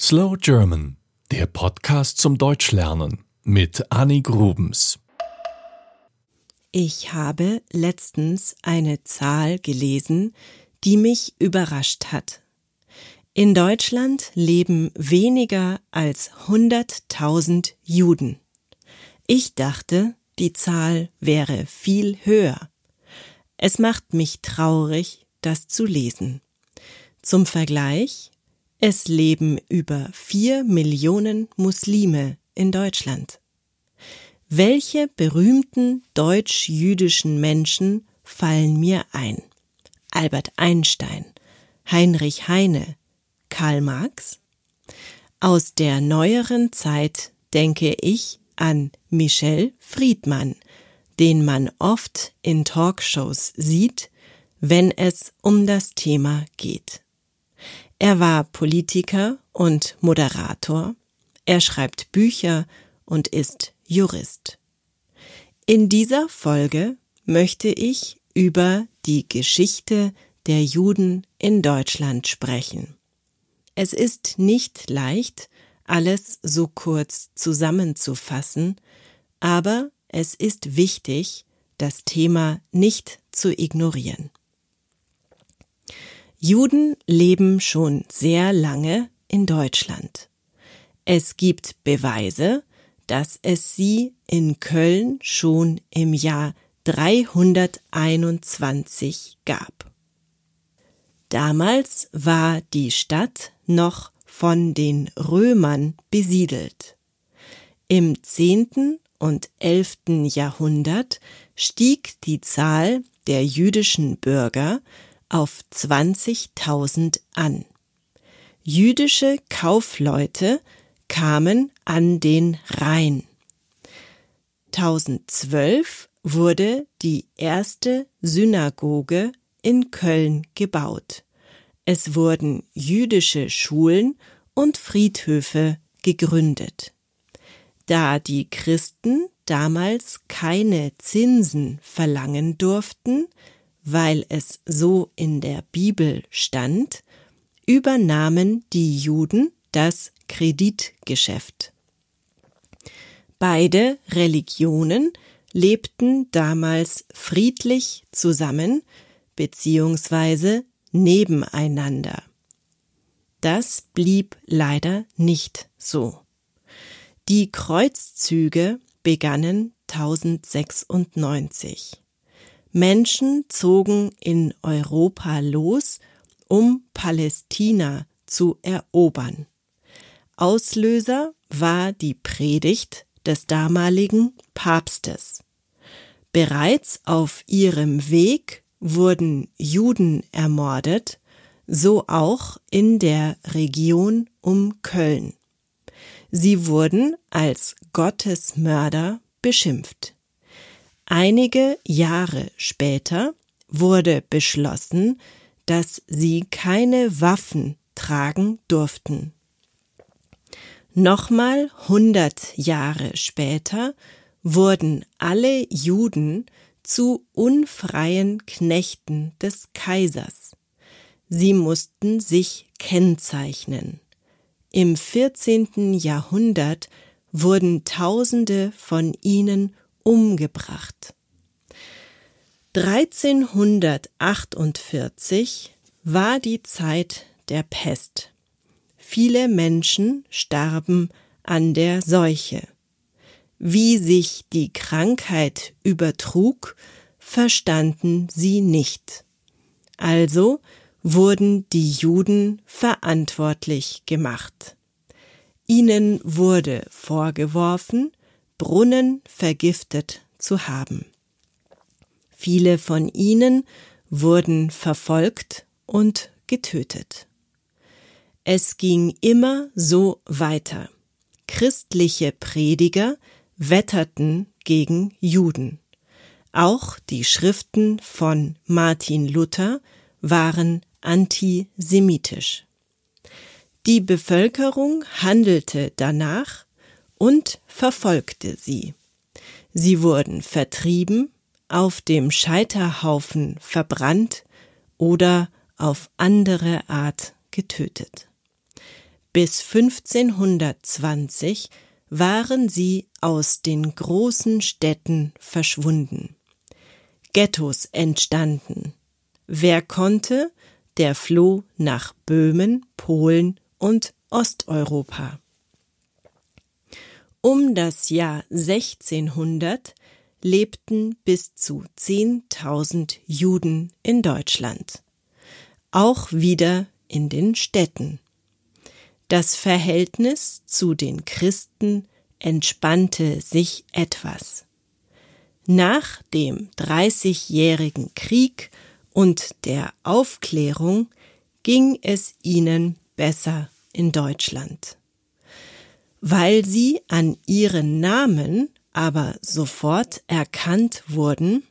Slow German, der Podcast zum Deutschlernen mit Annie Grubens. Ich habe letztens eine Zahl gelesen, die mich überrascht hat. In Deutschland leben weniger als 100.000 Juden. Ich dachte, die Zahl wäre viel höher. Es macht mich traurig, das zu lesen. Zum Vergleich, es leben über vier Millionen Muslime in Deutschland. Welche berühmten deutsch-jüdischen Menschen fallen mir ein? Albert Einstein, Heinrich Heine, Karl Marx? Aus der neueren Zeit denke ich an Michel Friedmann, den man oft in Talkshows sieht, wenn es um das Thema geht. Er war Politiker und Moderator, er schreibt Bücher und ist Jurist. In dieser Folge möchte ich über die Geschichte der Juden in Deutschland sprechen. Es ist nicht leicht, alles so kurz zusammenzufassen, aber es ist wichtig, das Thema nicht zu ignorieren. Juden leben schon sehr lange in Deutschland. Es gibt Beweise, dass es sie in Köln schon im Jahr 321 gab. Damals war die Stadt noch von den Römern besiedelt. Im zehnten und elften Jahrhundert stieg die Zahl der jüdischen Bürger auf 20.000 an. Jüdische Kaufleute kamen an den Rhein. 1012 wurde die erste Synagoge in Köln gebaut. Es wurden jüdische Schulen und Friedhöfe gegründet. Da die Christen damals keine Zinsen verlangen durften, weil es so in der Bibel stand, übernahmen die Juden das Kreditgeschäft. Beide Religionen lebten damals friedlich zusammen beziehungsweise nebeneinander. Das blieb leider nicht so. Die Kreuzzüge begannen 1096. Menschen zogen in Europa los, um Palästina zu erobern. Auslöser war die Predigt des damaligen Papstes. Bereits auf ihrem Weg wurden Juden ermordet, so auch in der Region um Köln. Sie wurden als Gottesmörder beschimpft. Einige Jahre später wurde beschlossen, dass sie keine Waffen tragen durften. Nochmal hundert Jahre später wurden alle Juden zu unfreien Knechten des Kaisers. Sie mussten sich kennzeichnen. Im 14. Jahrhundert wurden Tausende von ihnen umgebracht. 1348 war die Zeit der Pest. Viele Menschen starben an der Seuche. Wie sich die Krankheit übertrug, verstanden sie nicht. Also wurden die Juden verantwortlich gemacht. Ihnen wurde vorgeworfen, Brunnen vergiftet zu haben. Viele von ihnen wurden verfolgt und getötet. Es ging immer so weiter. Christliche Prediger wetterten gegen Juden. Auch die Schriften von Martin Luther waren antisemitisch. Die Bevölkerung handelte danach und verfolgte sie. Sie wurden vertrieben, auf dem Scheiterhaufen verbrannt oder auf andere Art getötet. Bis 1520 waren sie aus den großen Städten verschwunden. Ghettos entstanden. Wer konnte, der floh nach Böhmen, Polen und Osteuropa. Um das Jahr 1600 lebten bis zu 10.000 Juden in Deutschland. Auch wieder in den Städten. Das Verhältnis zu den Christen entspannte sich etwas. Nach dem Dreißigjährigen Krieg und der Aufklärung ging es ihnen besser in Deutschland. Weil sie an ihren Namen aber sofort erkannt wurden,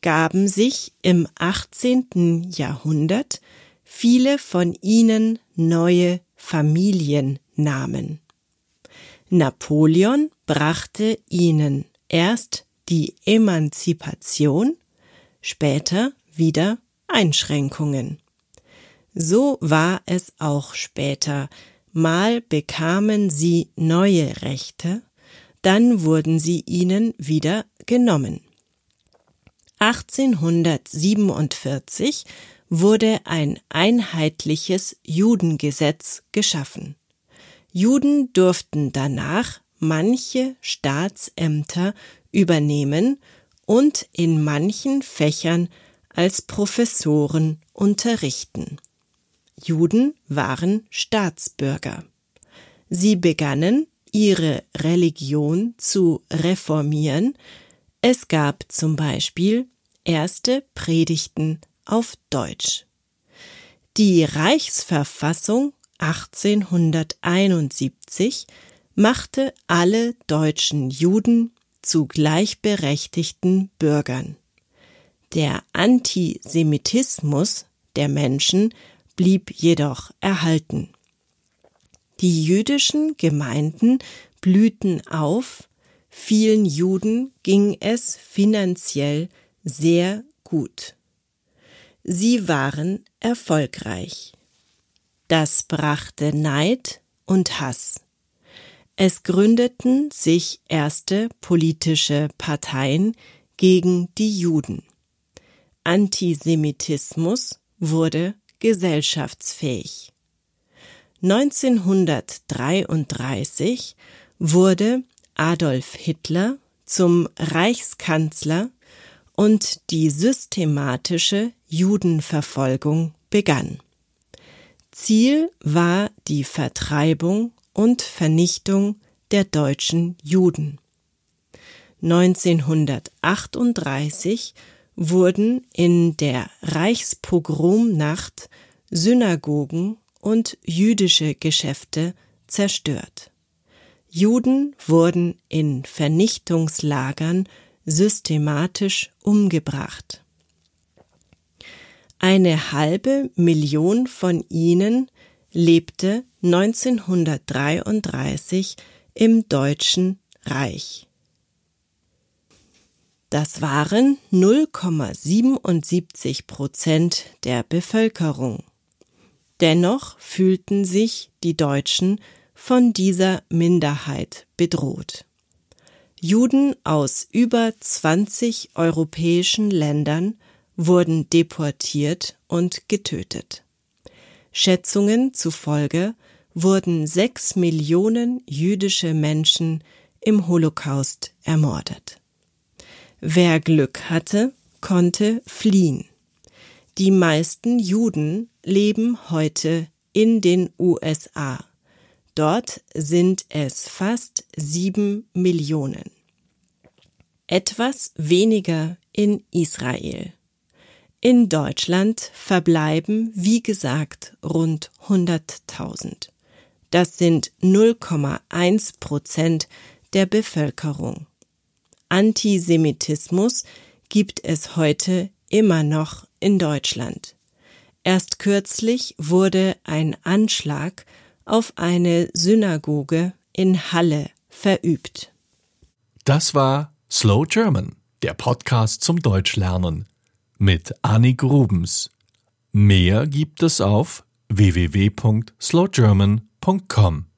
gaben sich im 18. Jahrhundert viele von ihnen neue Familiennamen. Napoleon brachte ihnen erst die Emanzipation, später wieder Einschränkungen. So war es auch später, mal bekamen sie neue Rechte, dann wurden sie ihnen wieder genommen. 1847 wurde ein einheitliches Judengesetz geschaffen. Juden durften danach manche Staatsämter übernehmen und in manchen Fächern als Professoren unterrichten. Juden waren Staatsbürger. Sie begannen, ihre Religion zu reformieren. Es gab zum Beispiel erste Predigten auf Deutsch. Die Reichsverfassung 1871 machte alle deutschen Juden zu gleichberechtigten Bürgern. Der Antisemitismus der Menschen blieb jedoch erhalten. Die jüdischen Gemeinden blühten auf, vielen Juden ging es finanziell sehr gut. Sie waren erfolgreich. Das brachte Neid und Hass. Es gründeten sich erste politische Parteien gegen die Juden. Antisemitismus wurde gesellschaftsfähig. 1933 wurde Adolf Hitler zum Reichskanzler und die systematische Judenverfolgung begann. Ziel war die Vertreibung und Vernichtung der deutschen Juden. 1938 wurden in der Reichspogromnacht Synagogen und jüdische Geschäfte zerstört. Juden wurden in Vernichtungslagern systematisch umgebracht. Eine halbe Million von ihnen lebte 1933 im Deutschen Reich. Das waren 0,77 Prozent der Bevölkerung. Dennoch fühlten sich die Deutschen von dieser Minderheit bedroht. Juden aus über 20 europäischen Ländern wurden deportiert und getötet. Schätzungen zufolge wurden sechs Millionen jüdische Menschen im Holocaust ermordet. Wer Glück hatte, konnte fliehen. Die meisten Juden leben heute in den USA. Dort sind es fast sieben Millionen. Etwas weniger in Israel. In Deutschland verbleiben, wie gesagt, rund 100.000. Das sind 0,1 Prozent der Bevölkerung. Antisemitismus gibt es heute immer noch in Deutschland. Erst kürzlich wurde ein Anschlag auf eine Synagoge in Halle verübt. Das war Slow German, der Podcast zum Deutschlernen mit Annik Rubens. Mehr gibt es auf www.slowgerman.com.